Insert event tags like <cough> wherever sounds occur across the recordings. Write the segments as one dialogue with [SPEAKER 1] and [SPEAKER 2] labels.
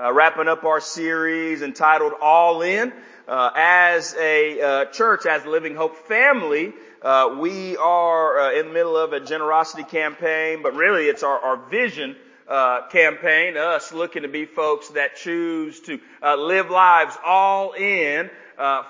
[SPEAKER 1] uh, wrapping up our series entitled All In. Uh, as a uh, church, as Living Hope family, uh, we are uh, in the middle of a generosity campaign, but really it's our, our vision uh, campaign, us looking to be folks that choose to live lives all in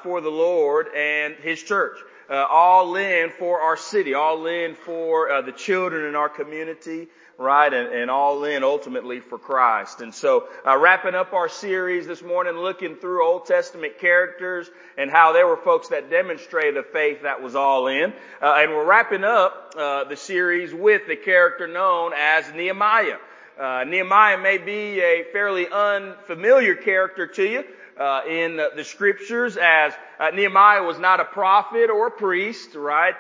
[SPEAKER 1] for the Lord and His church. All in for our city, all in for the children in our community, right? And, and, all in ultimately for Christ. And so, uh, wrapping up our series this morning, looking through Old Testament characters and how there were folks that demonstrated a faith that was all in. Uh, and we're wrapping up uh, the series with the character known as Nehemiah. Uh, Nehemiah may be a fairly unfamiliar character to you. Uh, in the scriptures as uh, Nehemiah was not a prophet or a priest, right?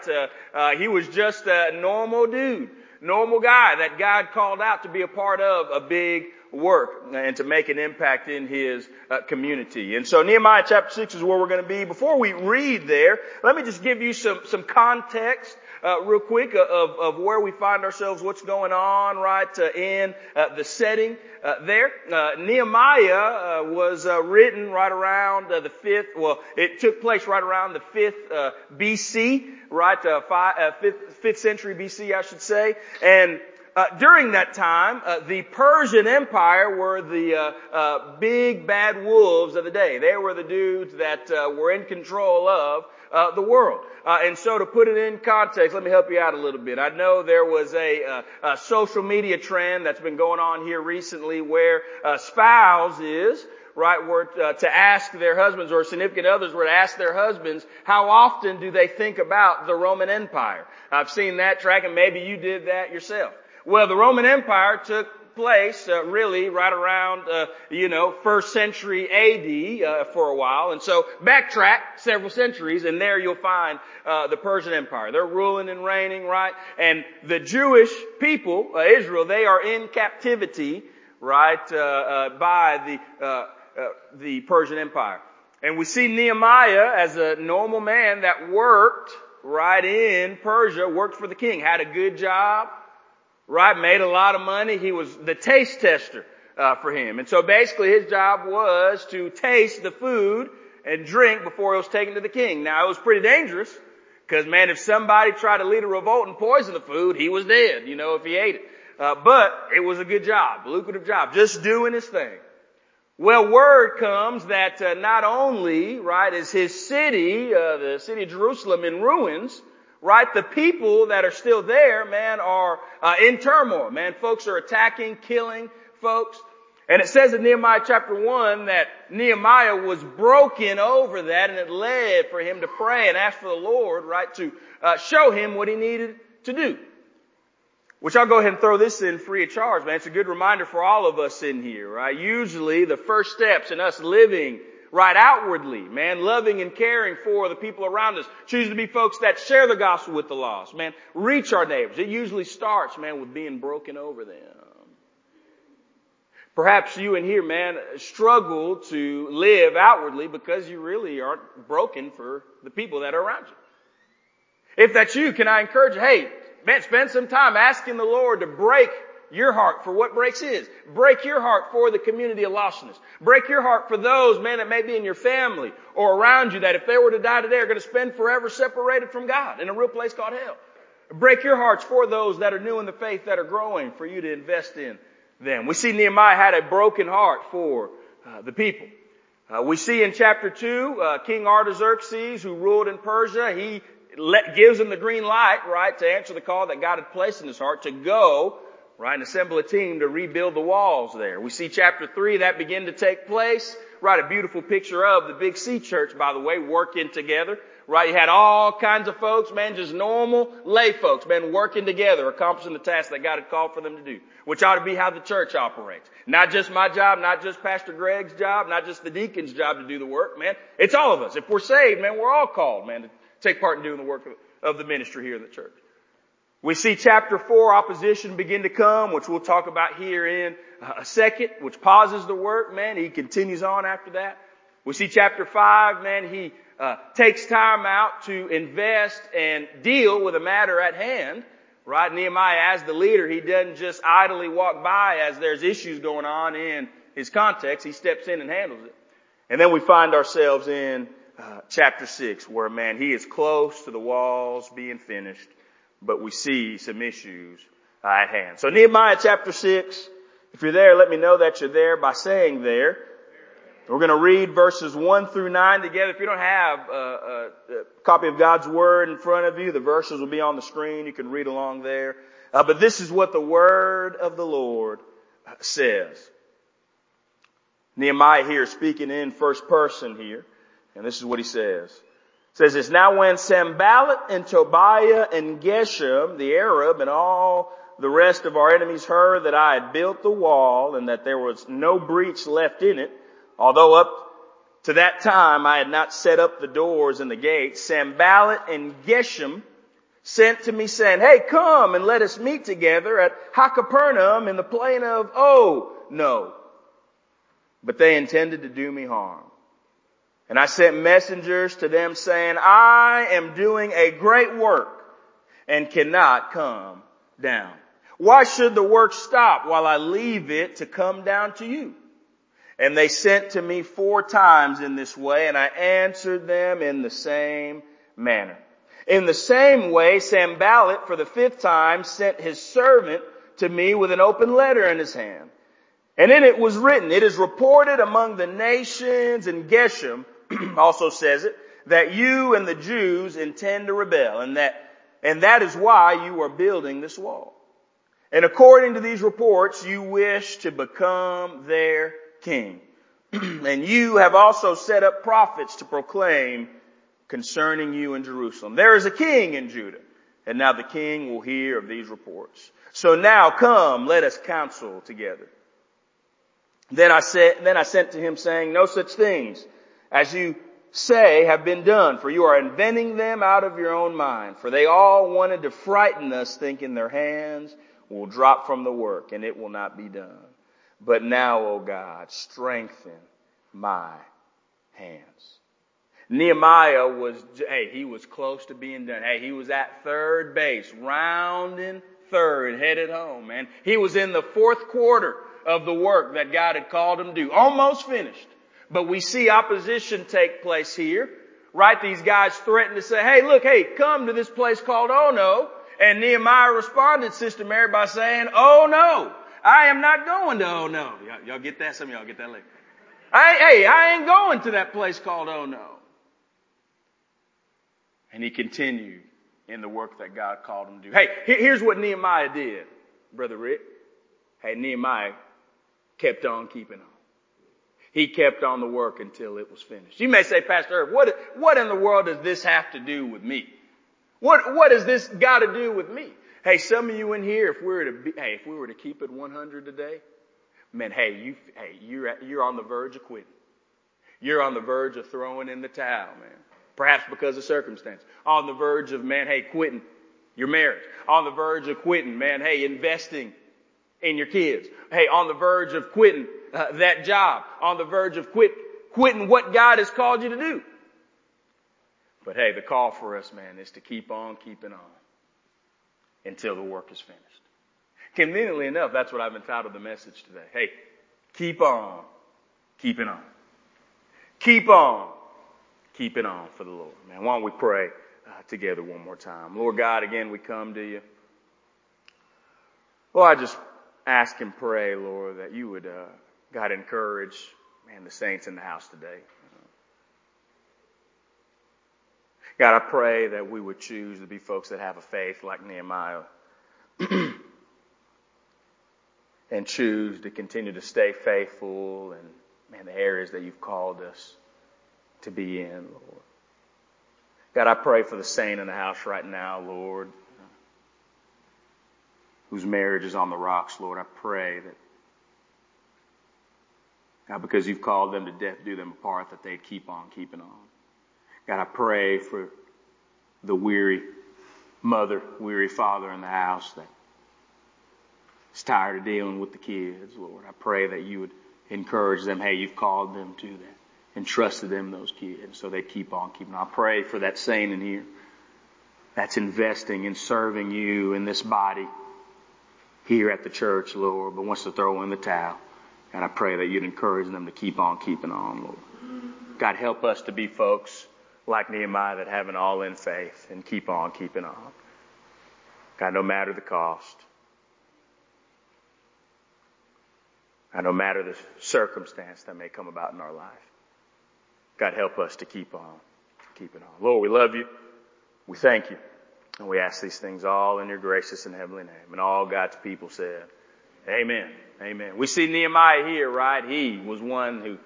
[SPEAKER 1] he was just a normal dude normal guy that God called out to be a part of a big work and to make an impact in his uh, community. And so Nehemiah chapter 6 is where we're going to be. Before we read there, let me just give you some, some context uh, real quick uh, of, of where we find ourselves, what's going on, right, uh, in uh, the setting uh, there. Uh, Nehemiah was written right around the fifth. Well, it took place right around the fifth BC, right, five, fifth, fifth century BC, I should say, and uh, during that time, uh, the Persian Empire were the uh, uh big bad wolves of the day. They were the dudes that uh, were in control of uh, the world. and so, to put it in context, let me help you out a little bit. I know there was a, a social media trend that's been going on here recently, where spouses right, were uh, to ask their husbands or significant others were to ask their husbands, how often do they think about the Roman Empire? I've seen that track and maybe you did that yourself. Well, the Roman Empire took place uh, really right around uh, you know first century AD uh, for a while, and so backtrack several centuries, and there you'll find uh, the Persian Empire. They're ruling and reigning, right? And the Jewish people, uh, Israel, they are in captivity, right, uh, by the the Persian Empire. And we see Nehemiah as a normal man that worked right in Persia, worked for the king, had a good job, right? Made a lot of money. He was the taste tester uh, for him. And so basically his job was to taste the food and drink before it was taken to the king. Now it was pretty dangerous because man, if somebody tried to lead a revolt and poison the food, he was dead, you know, if he ate it. Uh, but it was a good job, lucrative job, just doing his thing. Well, word comes that uh, not only, right, is his city, uh, the city of Jerusalem in ruins, right? The people that are still there, man, are uh, in turmoil. Man, folks are attacking, killing folks. And it says in Nehemiah chapter 1 that Nehemiah was broken over that and it led for him to pray and ask for the Lord, right, to uh, show him what he needed to do. Which I'll go ahead and throw this in free of charge, man. It's a good reminder for all of us in here, right? Usually the first steps in us living right outwardly, man, loving and caring for the people around us. Choose to be folks that share the gospel with the lost, man. Reach our neighbors. It usually starts, man, with being broken over them. Perhaps you in here, man, struggle to live outwardly because you really aren't broken for the people that are around you. If that's you, can I encourage you, hey, man, spend some time asking the Lord to break your heart for what breaks his. Break your heart for the community of lostness. Break your heart for those, man, that may be in your family or around you that if they were to die today are going to spend forever separated from God in a real place called hell. Break your hearts for those that are new in the faith that are growing for you to invest in them. We see Nehemiah had a broken heart for uh, the people. Uh, we see in chapter 2, uh, King Artaxerxes, who ruled in Persia, he let, gives him the green light, right, to answer the call that God had placed in his heart to go right, and assemble a team to rebuild the walls there. We see chapter three that begin to take place, right, a beautiful picture of the Big C church, by the way, working together, right? You had all kinds of folks, man, just normal lay folks, man, working together, accomplishing the task that God had called for them to do, which ought to be how the church operates. Not just my job, not just Pastor Greg's job, not just the deacon's job to do the work, man. It's all of us. If we're saved, man, we're all called, man, to take part in doing the work of the ministry here in the church. We see chapter 4 opposition begin to come, which we'll talk about here in a second, which pauses the work, man. He continues on after that. We see chapter 5, man, he uh, takes time out to invest and deal with a matter at hand. Right? Nehemiah, as the leader, he doesn't just idly walk by as there's issues going on in his context, he steps in and handles it. And then we find ourselves in uh, chapter six, where man, he is close to the walls being finished, but we see some issues at hand. So Nehemiah chapter six, if you're there, let me know that you're there by saying there. We're going to read verses 1 through 9 together. If you don't have a, a, a, copy of God's Word in front of you, the verses will be on the screen. You can read along there. Uh, but this is what the Word of the Lord says. Nehemiah here speaking in first person here. And this is what he says. Says this, now when Sanballat and Tobiah and Geshem, the Arab, and all the rest of our enemies heard that I had built the wall and that there was no breach left in it, although up to that time I had not set up the doors and the gates, Sanballat and Geshem sent to me saying, hey, come and let us meet together at Hakkephirim in the plain of Oh, no. But they intended to do me harm. And I sent messengers to them saying, I am doing a great work and cannot come down. Why should the work stop while I leave it to come down to you? And they sent to me four times in this way and I answered them in the same manner. In the same way, Sanballat for the fifth time sent his servant to me with an open letter in his hand. And in it was written, it is reported among the nations in Geshem <clears throat> also says it, that you and the Jews intend to rebel and that, and that is why you are building this wall. And according to these reports, you wish to become their king. <clears throat> and you have also set up prophets to proclaim concerning you in Jerusalem. There is a king in Judah. And now the king will hear of these reports. So now come, let us counsel together. Then I said, then I sent to him saying, no such things as you say have been done, for you are inventing them out of your own mind. For they all wanted to frighten us, thinking their hands will drop from the work and it will not be done. But now, O God, strengthen my hands. Nehemiah was, hey, he was close to being done. Hey, he was at third base, rounding third, headed home, man. He was in the fourth quarter of the work that God had called him to do. Almost finished. But we see opposition take place here, right? These guys threaten to say, hey, look, hey, come to this place called Ono. And Nehemiah responded, Sister Mary, by saying, oh no, I am not going to Oh no. Y'all, y'all get that? Some of y'all get that later. I, hey, I ain't going to that place called Oh no. And he continued in the work that God called him to do. Hey, here's what Nehemiah did, Brother Rick. Hey, Nehemiah kept on keeping on. He kept on the work until it was finished. You may say, Pastor Irv, what, what in the world does this have to do with me? What, what has this got to do with me? Hey, some of you in here, if we were to be, hey, if we were to keep it 100 today, man, hey, you, hey, you're, at, you're on the verge of quitting. You're on the verge of throwing in the towel, man. Perhaps because of circumstance. On the verge of, man, hey, quitting your marriage. On the verge of quitting, man, hey, investing in your kids. Hey, on the verge of quitting uh, that job, on the verge of quit, quitting what God has called you to do. But hey, the call for us, man, is to keep on keeping on until the work is finished. Conveniently enough, that's what I've entitled the message today. Hey, keep on keeping on. Keep on keeping on for the Lord. Man, why don't we pray uh, together one more time? Lord God, again, we come to you. Lord, I just ask and pray, Lord, that you would, uh, God, encourage, man, the saints in the house today. God, I pray that we would choose to be folks that have a faith like Nehemiah <clears throat> and choose to continue to stay faithful and, man, the areas that you've called us to be in, Lord. God, I pray for the saint in the house right now, Lord, whose marriage is on the rocks, Lord. I pray that, God, because you've called them to death, do them apart, that they'd keep on keeping on. God, I pray for the weary mother, weary father in the house that is tired of dealing with the kids, Lord. I pray that you would encourage them. Hey, you've called them to that and trusted them those kids so they keep on keeping on. I pray for that saint in here that's investing in serving you in this body here at the church, Lord, but wants to throw in the towel. And I pray that you'd encourage them to keep on keeping on, Lord. God, help us to be folks like Nehemiah that have an all in faith and keep on keeping on. God, no matter the cost, and no matter the circumstance that may come about in our life, God, help us to keep on keeping on. Lord, we love you. We thank you. And we ask these things all in your gracious and heavenly name. And all God's people said, Amen. Amen. We see Nehemiah here, right? He was one who,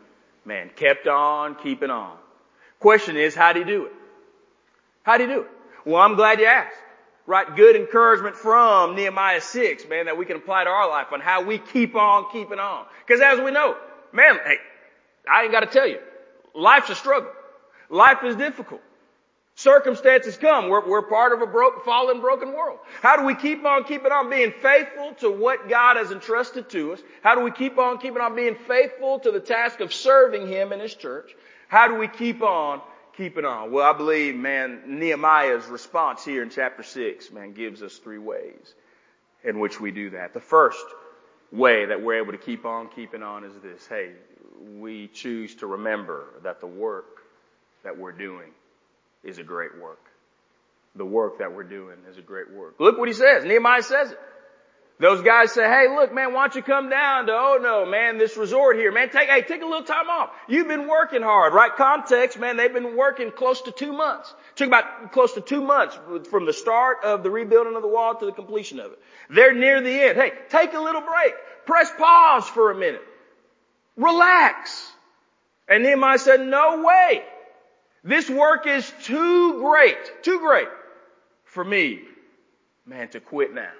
[SPEAKER 1] man, kept on keeping on. Question is, how did he do it? How did he do it? Well, I'm glad you asked. Right? Good encouragement from Nehemiah 6, man, that we can apply to our life on how we keep on keeping on. Cause as we know, man, hey, I ain't gotta tell you, life's a struggle. Life is difficult. Circumstances come. We're, we're part of a broke, fallen, broken world. How do we keep on keeping on being faithful to what God has entrusted to us? How do we keep on keeping on being faithful to the task of serving Him and His church? How do we keep on keeping on? Well, I believe, man, Nehemiah's response here in chapter 6, man, gives us three ways in which we do that. The first way that we're able to keep on keeping on is this. Hey, we choose to remember that the work that we're doing is a great work. The work that we're doing is a great work. Look what he says. Nehemiah says it. Those guys say, hey, look, man, why don't you come down to, oh no, man, this resort here, man, take, hey, take a little time off. You've been working hard, right? Context, man, they've been working close to two months. It took about close to two months from the start of the rebuilding of the wall to the completion of it. They're near the end. Hey, take a little break. Press pause for a minute. Relax. And Nehemiah said, no way. This work is too great, too great for me, man, to quit now.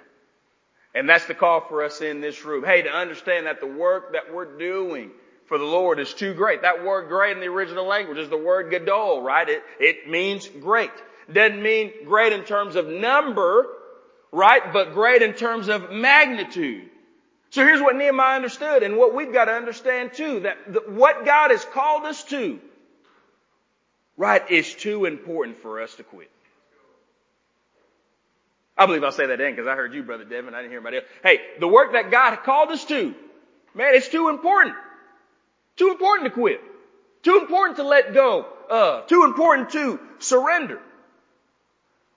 [SPEAKER 1] And that's the call for us in this room. Hey, to understand that the work that we're doing for the Lord is too great. That word great in the original language is the word gadol, right? It, it means great. Doesn't mean great in terms of number, right? But great in terms of magnitude. So here's what Nehemiah understood and what we've got to understand too, that the, what God has called us to right, is too important for us to quit. I believe I'll say that in because I heard you, Brother Devin. I didn't hear anybody else. Hey, the work that God called us to, man, it's too important. Too important to quit. Too important to let go. Too important to surrender.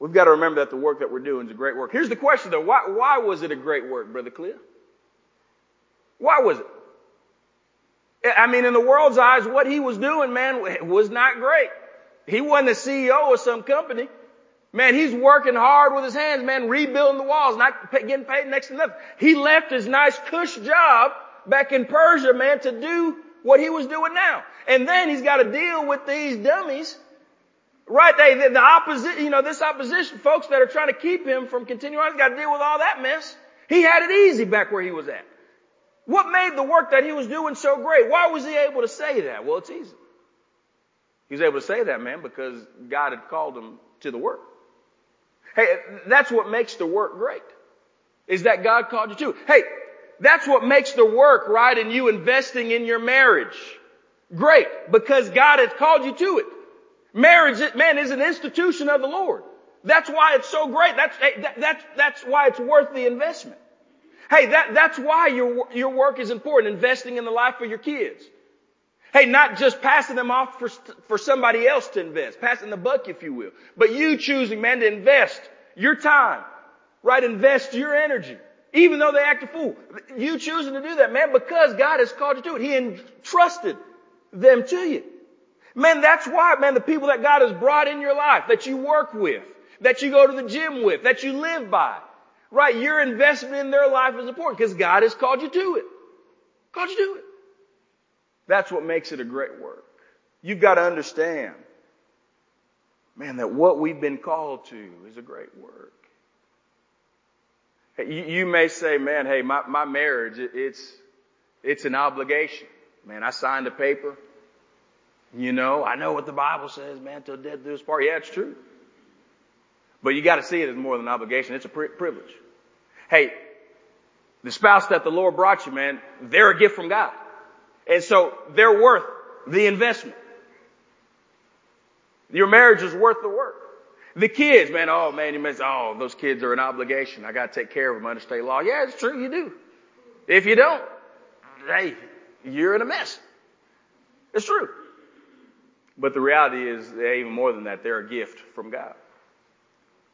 [SPEAKER 1] We've got to remember that the work that we're doing is a great work. Here's the question though. Why, why was it a great work, Brother Cliff? Why was it? I mean, in the world's eyes, what he was doing, man, was not great. He wasn't the CEO of some company. Man, he's working hard with his hands, man, rebuilding the walls, not getting paid next to nothing. He left his nice cush job back in Persia, man, to do what he was doing now. And then he's got to deal with these dummies. Right? They, the, the opposition, you know, this opposition, folks that are trying to keep him from continuing on, he's got to deal with all that mess. He had it easy back where he was at. What made the work that he was doing so great? Why was he able to say that? Well, it's easy. He was able to say that, man, because God had called him to the work. Hey, that's what makes the work great. Is that God called you to. Hey, that's what makes the work, right, and you investing in your marriage great because God has called you to it. Marriage, man, is an institution of the Lord. That's why it's so great. That's, that's, that's why it's worth the investment. Hey, that, that's why your, your work is important, investing in the life of your kids. Hey, not just passing them off for, for somebody else to invest, passing the buck, if you will, but you choosing, man, to invest your time, right? Invest your energy, even though they act a fool. You choosing to do that, man, because God has called you to it. He entrusted them to you. Man, that's why, man, the people that God has brought in your life, that you work with, that you go to the gym with, that you live by, right? Your investment in their life is important because God has called you to it. Called you to it. That's what makes it a great work. You've got to understand, man, that what we've been called to is a great work. You, you may say, man, hey, my, my marriage, it, it's, it's an obligation. Man, I signed a paper. You know, I know what the Bible says, man, till death do us part. Yeah, it's true. But you gotta see it as more than an obligation. It's a pri- privilege. Hey, the spouse that the Lord brought you, man, they're a gift from God. And so they're worth the investment. Your marriage is worth the work. The kids, man, oh man, you mentioned, oh, those kids are an obligation. I gotta take care of them under state law. Yeah, it's true, you do. If you don't, hey, you're in a mess. It's true. But the reality is, even more than that, they're a gift from God.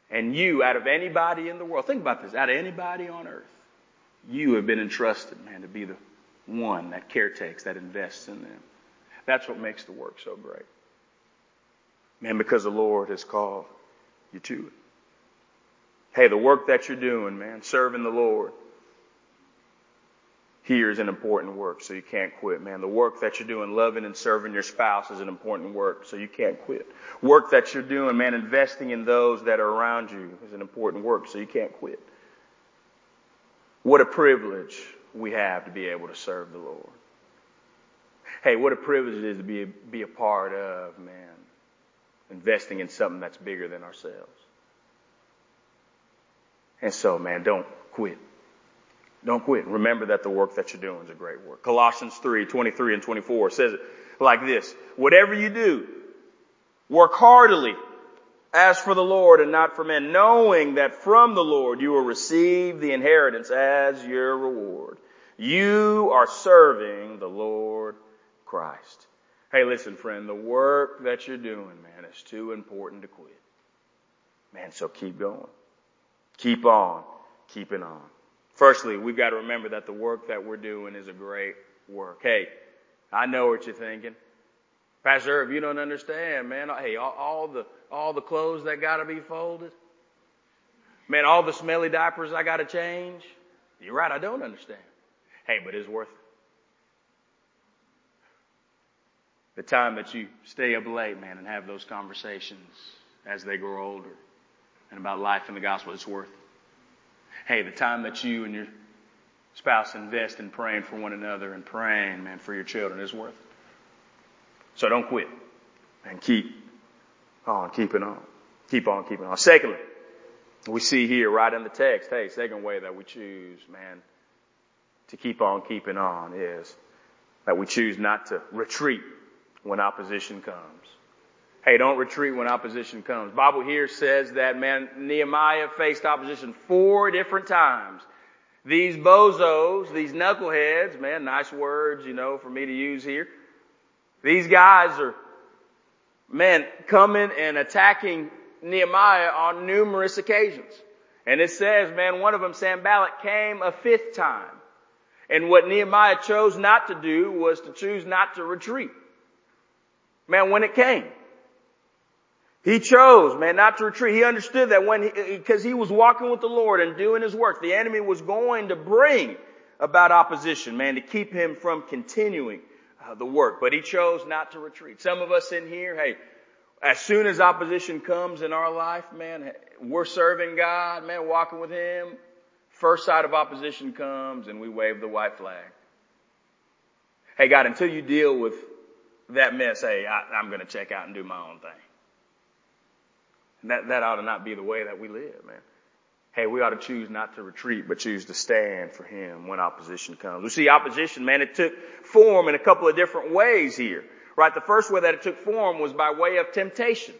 [SPEAKER 1] And you, out of anybody in the world, think about this, out of anybody on earth, you have been entrusted, man, to be the one that caretakes, that invests in them. That's what makes the work so great. Man, because the Lord has called you to it. Hey, the work that you're doing, man, serving the Lord, here is an important work, so you can't quit, man. The work that you're doing, loving and serving your spouse is an important work, so you can't quit. Work that you're doing, man, investing in those that are around you is an important work, so you can't quit. What a privilege we have to be able to serve the Lord. Hey, what a privilege it is to be a, be a part of, man, investing in something that's bigger than ourselves. And so, man, don't quit. Don't quit. Remember that the work that you're doing is a great work. Colossians 3, 23 and 24 says it like this. Whatever you do, work heartily as for the Lord and not for men, knowing that from the Lord you will receive the inheritance as your reward. You are serving the Lord Christ. Hey, listen, friend, the work that you're doing, man, is too important to quit. Man, so keep going. Keep on, keeping on. Firstly, we've got to remember that the work that we're doing is a great work. Hey, I know what you're thinking. Pastor, if you don't understand, man, hey, all, all the, all the clothes that gotta be folded, man, all the smelly diapers I gotta change. You're right, I don't understand. Hey, but it's worth it. The time that you stay up late, man, and have those conversations as they grow older and about life and the gospel, it's worth it. Hey, the time that you and your spouse invest in praying for one another and praying, man, for your children is worth it. So don't quit and keep on keeping on. Keep on keeping on. Secondly, we see here right in the text, hey, second way that we choose, man, to keep on keeping on is that we choose not to retreat when opposition comes. Hey, don't retreat when opposition comes. Bible here says that, man, Nehemiah faced opposition four different times. These bozos, these knuckleheads, man, nice words, you know, for me to use here. These guys are, man, coming and attacking Nehemiah on numerous occasions. And it says, man, one of them, Sanballat, came a fifth time. And what Nehemiah chose not to do was to choose not to retreat. Man, when it came. He chose, man, not to retreat. He understood that when he, because he was walking with the Lord and doing his work, the enemy was going to bring about opposition, man, to keep him from continuing uh, the work. But he chose not to retreat. Some of us in here, hey, as soon as opposition comes in our life, man, we're serving God, man, walking with Him. First side of opposition comes and we wave the white flag. Hey God, until you deal with that mess, hey, I, I'm going to check out and do my own thing. And that, that ought to not be the way that we live, man. Hey, we ought to choose not to retreat, but choose to stand for Him when opposition comes. We see opposition, man, it took form in a couple of different ways here. Right? The first way that it took form was by way of temptation.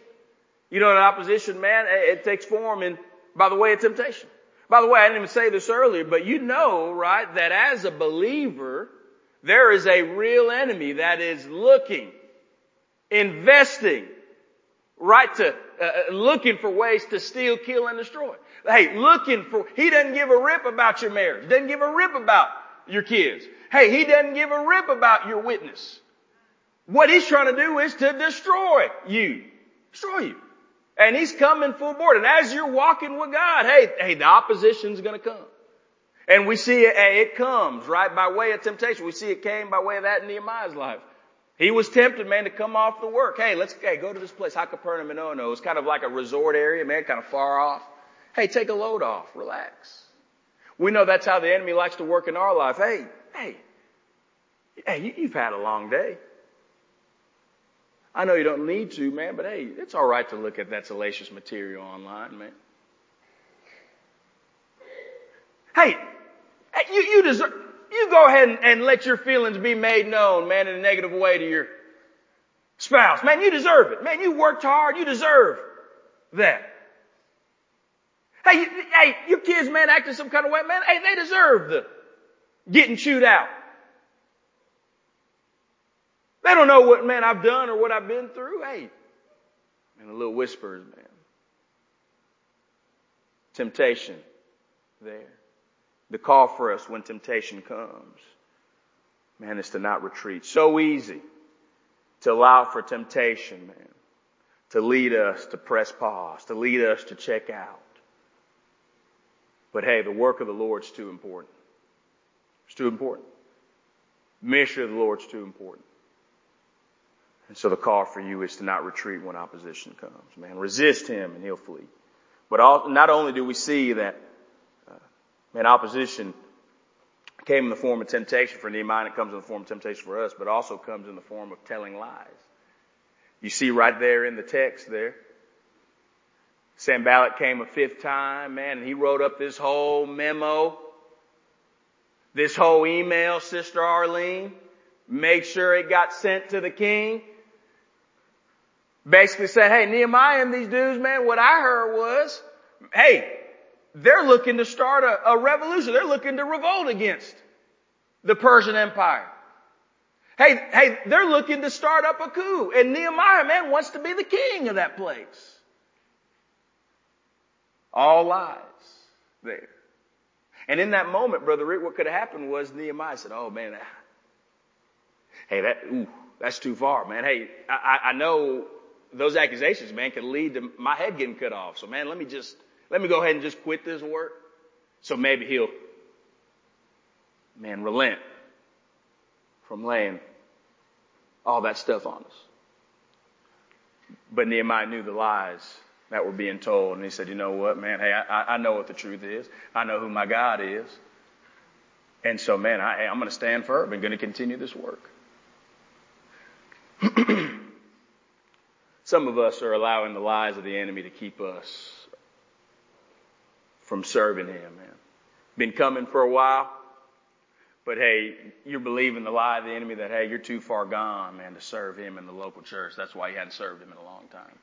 [SPEAKER 1] You know, in opposition, man, it takes form in, by the way of temptation. By the way, I didn't even say this earlier, but you know, right, that as a believer, there is a real enemy that is looking, investing, right to uh, uh, looking for ways to steal, kill, and destroy. Hey, looking for, he doesn't give a rip about your marriage, doesn't give a rip about your kids. Hey, he doesn't give a rip about your witness. What he's trying to do is to destroy you. Destroy you. And he's coming full board. And as you're walking with God, hey, hey, the opposition's gonna come. And we see it, hey, it comes, right, by way of temptation. We see it came by way of that in Nehemiah's life. He was tempted, man, to come off the work. Hey, let's hey, go to this place, High and Ono. It's kind of like a resort area, man, kind of far off. Hey, take a load off. Relax. We know that's how the enemy likes to work in our life. Hey, hey, hey, you've had a long day. I know you don't need to, man, but hey, it's all right to look at that salacious material online, man. Hey, you, you deserve, you go ahead and, and let your feelings be made known, man, in a negative way to your spouse. Man, you deserve it. Man, you worked hard. You deserve that. Hey, you, hey, your kids, man, acting some kind of way, man. Hey, they deserve the getting chewed out. They don't know what, man, I've done or what I've been through. Hey, and a little whispers, man. Temptation there. The call for us when temptation comes, man, is to not retreat. So easy to allow for temptation, man, to lead us to press pause, to lead us to check out. But hey, the work of the Lord's too important. It's too important. Mission of the Lord's too important. And so the call for you is to not retreat when opposition comes, man. Resist him and he'll flee. But all, not only do we see that, uh, man, opposition came in the form of temptation for Nehemiah, it comes in the form of temptation for us, but also comes in the form of telling lies. You see right there in the text there, Sanballat came a fifth time, man, and he wrote up this whole memo, this whole email, Sister Arlene, made sure it got sent to the king. Basically said, hey, Nehemiah and these dudes, man, what I heard was, hey, they're looking to start a, a revolution. They're looking to revolt against the Persian Empire. Hey, hey, they're looking to start up a coup. And Nehemiah, man, wants to be the king of that place. All lies there. And in that moment, Brother Rick, what could have happened was Nehemiah said, oh man, hey, that, ooh, that's too far, man. Hey, I, I know those accusations, man, could lead to my head getting cut off. So man, let me just, let me go ahead and just quit this work. So maybe he'll, man, relent from laying all that stuff on us. But Nehemiah knew the lies that were being told. And he said, you know what, man, hey, I, I know what the truth is. I know who my God is. And so, man, I, hey, I'm going to stand firm and going to continue this work. <clears throat> Some of us are allowing the lies of the enemy to keep us from serving him, man. Been coming for a while, but hey, you're believing the lie of the enemy that, hey, you're too far gone, man, to serve him in the local church. That's why you hadn't served him in a long time.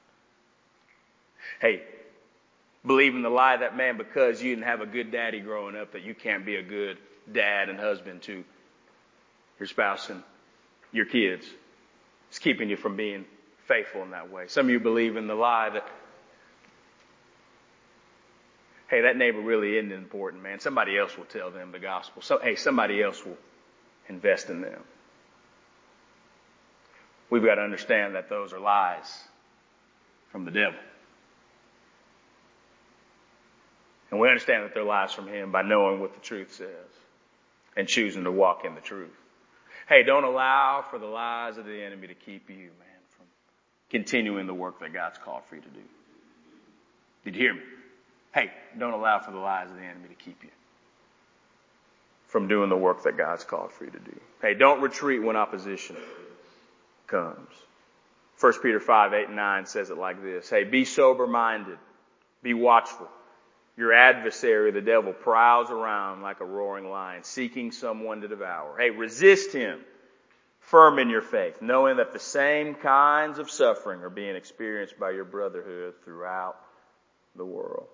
[SPEAKER 1] Hey, believing the lie that man, because you didn't have a good daddy growing up, that you can't be a good dad and husband to your spouse and your kids. It's keeping you from being faithful in that way. Some of you believe in the lie that, hey, that neighbor really isn't important, man. Somebody else will tell them the gospel. So, hey, somebody else will invest in them. We've got to understand that those are lies from the devil. And we understand that they're lies from him by knowing what the truth says and choosing to walk in the truth. Hey, don't allow for the lies of the enemy to keep you, man, continuing the work that God's called for you to do. Did you hear me? Hey, don't allow for the lies of the enemy to keep you from doing the work that God's called for you to do. Hey, don't retreat when opposition comes. 1 Peter 5, 8, and 9 says it like this. Hey, be sober minded. Be watchful. Your adversary, the devil, prowls around like a roaring lion, seeking someone to devour. Hey, resist him, firm in your faith, knowing that the same kinds of suffering are being experienced by your brotherhood throughout the world.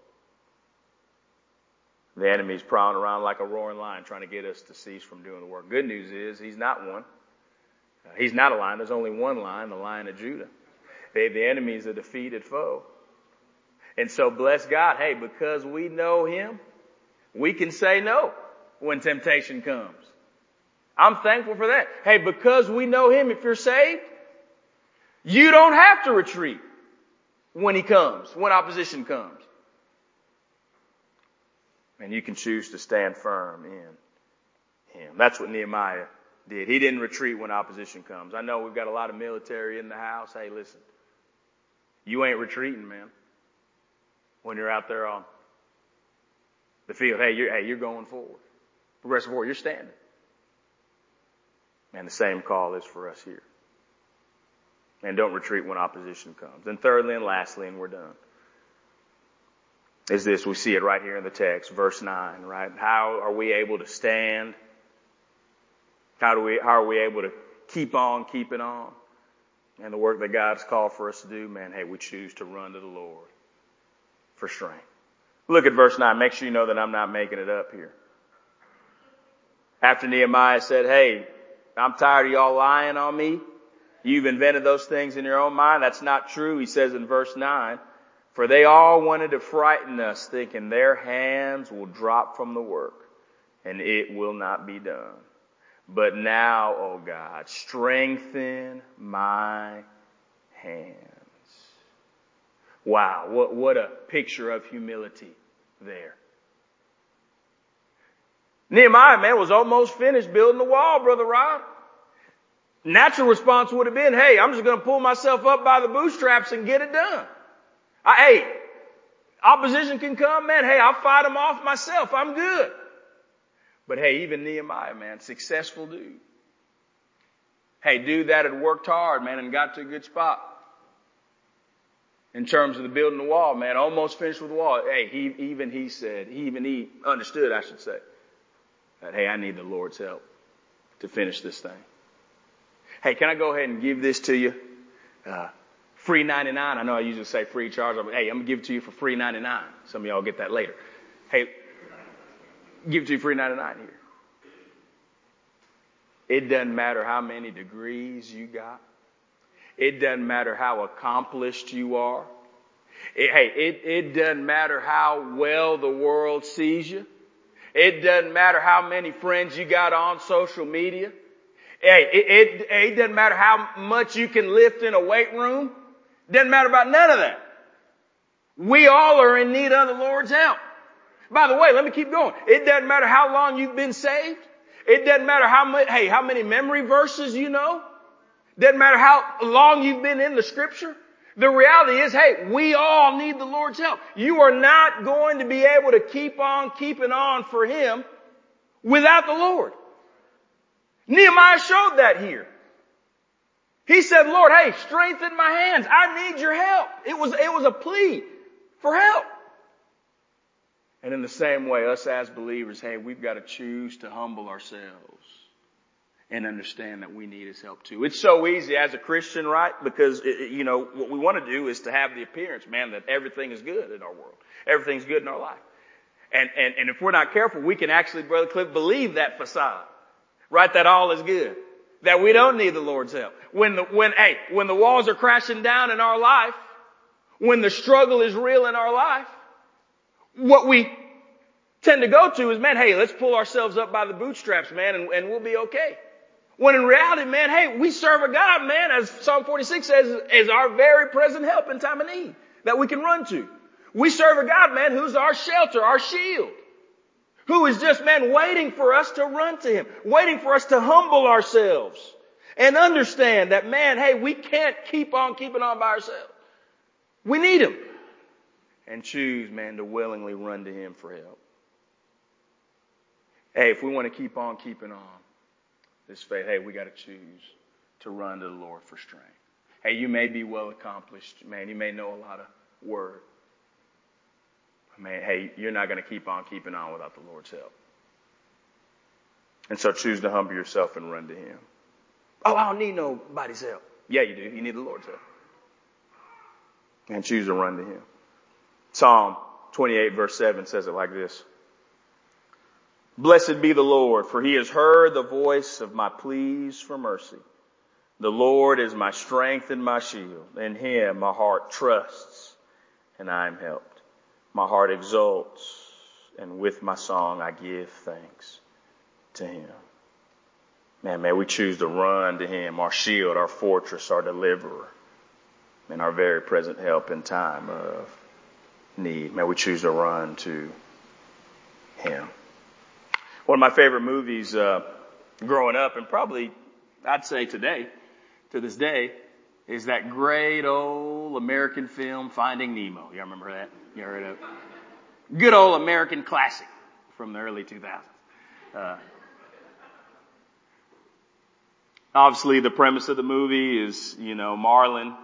[SPEAKER 1] The enemy's prowling around like a roaring lion, trying to get us to cease from doing the work. Good news is, he's not one. Uh, he's not a lion. There's only one lion, the lion of Judah. They, the enemy is a defeated foe. And so bless God, hey, because we know Him, we can say no when temptation comes. I'm thankful for that. Hey, because we know Him, if you're saved, you don't have to retreat when He comes, when opposition comes. And you can choose to stand firm in Him. That's what Nehemiah did. He didn't retreat when opposition comes. I know we've got a lot of military in the house. Hey, listen. You ain't retreating, man when you're out there on the field. Hey, you're, hey, you're going forward. Progressive forward, you're standing. And the same call is for us here. And don't retreat when opposition comes. And thirdly and lastly, and we're done, is this. We see it right here in the text, verse 9, right? How are we able to stand? How do we, how are we able to keep on keeping on? And the work that God's called for us to do, man, hey, we choose to run to the Lord for strength. Look at verse 9. Make sure you know that I'm not making it up here. After Nehemiah said, hey, I'm tired of y'all lying on me. You've invented those things in your own mind. That's not true. He says in verse 9, for they all wanted to frighten us thinking their hands will drop from the work and it will not be done. But now, O oh God, strengthen my hands. Wow, what, what a picture of humility there. Nehemiah, man, was almost finished building the wall, Brother Rob. Natural response would have been, hey, I'm just going to pull myself up by the bootstraps and get it done. I, hey, opposition can come, man. Hey, I'll fight them off myself. I'm good. But hey, even Nehemiah, man, successful dude. Hey, dude that had worked hard, man, and got to a good spot. In terms of the building the wall, man, almost finished with the wall. Hey, he, even he said, he, even he understood, I should say, that hey, I need the Lord's help to finish this thing. Hey, can I go ahead and give this to you? Uh, free 99. I know I usually say free charge. But, hey, I'm going to give it to you for free 99. Some of y'all get that later. Hey, give it to you free 99 here. It doesn't matter how many degrees you got. It doesn't matter how accomplished you are. It, hey, it, it doesn't matter how well the world sees you. It doesn't matter how many friends you got on social media. Hey, it, it, it doesn't matter how much you can lift in a weight room. It Doesn't matter about none of that. We all are in need of the Lord's help. By the way, let me keep going. It doesn't matter how long you've been saved. It doesn't matter how much, hey, how many memory verses you know. Doesn't matter how long you've been in the scripture. The reality is, hey, we all need the Lord's help. You are not going to be able to keep on keeping on for Him without the Lord. Nehemiah showed that here. He said, Lord, hey, strengthen my hands. I need your help. It was, it was a plea for help. And in the same way, us as believers, hey, we've got to choose to humble ourselves and understand that we need His help too. It's so easy as a Christian, right? Because, it, you know, what we want to do is to have the appearance, man, that everything is good in our world. Everything's good in our life. And, and, and if we're not careful, we can actually, Brother Cliff, believe that facade. Right? That all is good. That we don't need the Lord's help. When the, when, hey, when the walls are crashing down in our life, when the struggle is real in our life, what we tend to go to is, man, hey, let's pull ourselves up by the bootstraps, man, and, and we'll be okay. When in reality, man, hey, we serve a God, man, as Psalm 46 says, is our very present help in time of need that we can run to. We serve a God, man, who's our shelter, our shield who is just, man, waiting for us to run to Him, waiting for us to humble ourselves and understand that, man, hey, we can't keep on keeping on by ourselves. We need Him. And choose, man, to willingly run to Him for help. Hey, if we want to keep on keeping on this faith, hey, we got to choose to run to the Lord for strength. Hey, you may be well accomplished, man. You may know a lot of word man, hey, you're not going to keep on keeping on without the Lord's help. And so choose to humble yourself and run to Him. Oh, I don't need nobody's help. Yeah, you do. You need the Lord's help. And choose to run to Him. Psalm 28 verse 7 says it like this. Blessed be the Lord, for He has heard the voice of my pleas for mercy. The Lord is my strength and my shield. In Him my heart trusts and I am helped. My heart exults, and with my song I give thanks to Him. Man, may we choose to run to Him, our shield, our fortress, our deliverer, and our very present help in time of need. May we choose to run to Him. One of my favorite movies uh, growing up, and probably I'd say today, to this day, is that great old American film Finding Nemo. Y'all remember that? You heard of Good old American classic from the early 2000s. Uh, obviously, the premise of the movie is, you know, Marlin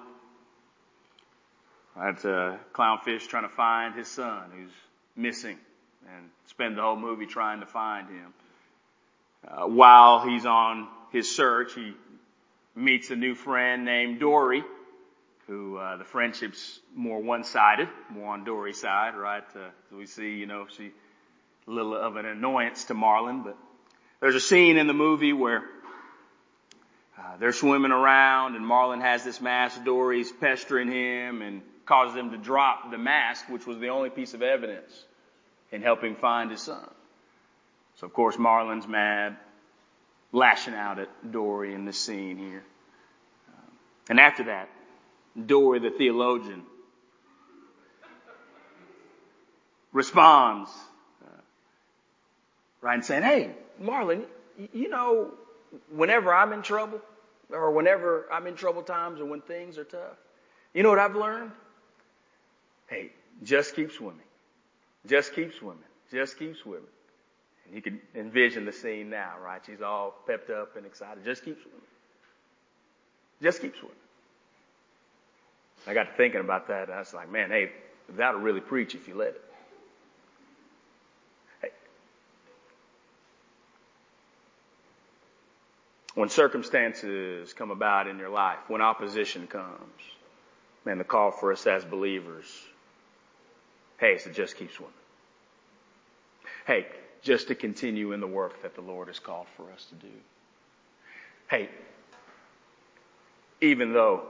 [SPEAKER 1] at uh, Clownfish trying to find his son who's missing and spend the whole movie trying to find him. Uh, while he's on his search, he meets a new friend named Dory, who uh, the friendship's more one-sided, more on Dory's side, right? Uh, we see, you know, she a little of an annoyance to Marlin, but there's a scene in the movie where Uh, they're swimming around and Marlin has this mask. Dory's pestering him and causes him to drop the mask, which was the only piece of evidence in helping find his son. So of course Marlin's mad, lashing out at Dory in this scene here. Um, and after that, Dory the theologian responds, uh, right, and saying, hey, Marlin, you know, whenever I'm in trouble, or whenever I'm in trouble times or when things are tough, you know what I've learned? Hey, just keep swimming. Just keep swimming. Just keep swimming. And you can envision the scene now, right? She's all pepped up and excited. Just keep swimming. Just keep swimming. I got to thinking about that. I was like, man, hey, that'll really preach if you let it. Hey. When circumstances come about in your life, when opposition comes, man, the call for us as believers, hey, so just keep swimming. Hey, just to continue in the work that the Lord has called for us to do. Hey, even though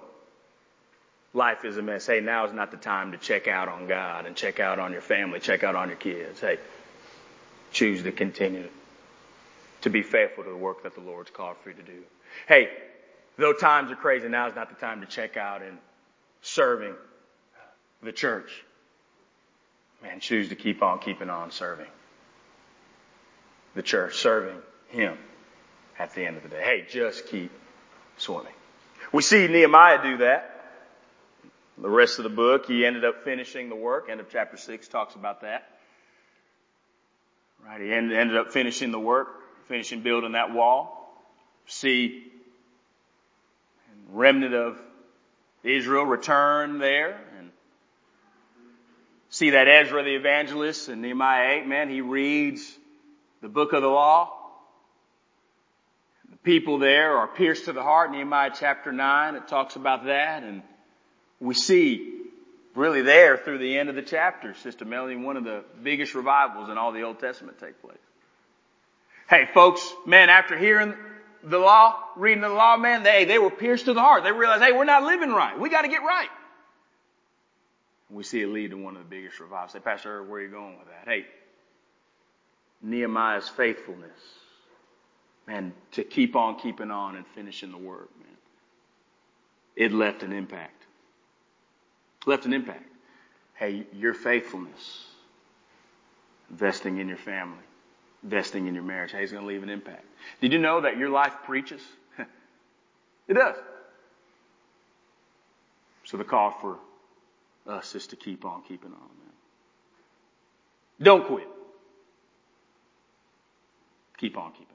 [SPEAKER 1] life is a mess, hey, now is not the time to check out on God and check out on your family, check out on your kids. Hey, choose to continue to be faithful to the work that the Lord's called for you to do. Hey, though times are crazy, now is not the time to check out in serving the church. Man, choose to keep on keeping on serving the church, serving Him at the end of the day. Hey, just keep swimming. We see Nehemiah do that. The rest of the book, he ended up finishing the work. End of chapter 6 talks about that. Right, he ended up finishing the work, finishing building that wall. See remnant of Israel return there see that Ezra the evangelist in Nehemiah 8, man, he reads the book of the law. The people there are pierced to the heart. Nehemiah chapter 9, it talks about that. And we see really there through the end of the chapter, Sister Melanie, one of the biggest revivals in all the Old Testament take place. Hey folks, man, after hearing the law, reading the law, man, they, they were pierced to the heart. They realized, hey, we're not living right. We gotta get right. We see it lead to one of the biggest revivals. Say, Pastor, where are you going with that? Hey, Nehemiah's faithfulness, man, to keep on keeping on and finishing the work, man, it left an impact. Left an impact. Hey, your faithfulness, investing in your family, investing in your marriage, hey, it's going to leave an impact. Did you know that your life preaches? <laughs> it does. So the call for us is to keep on keeping on, man. Don't quit keep on keeping.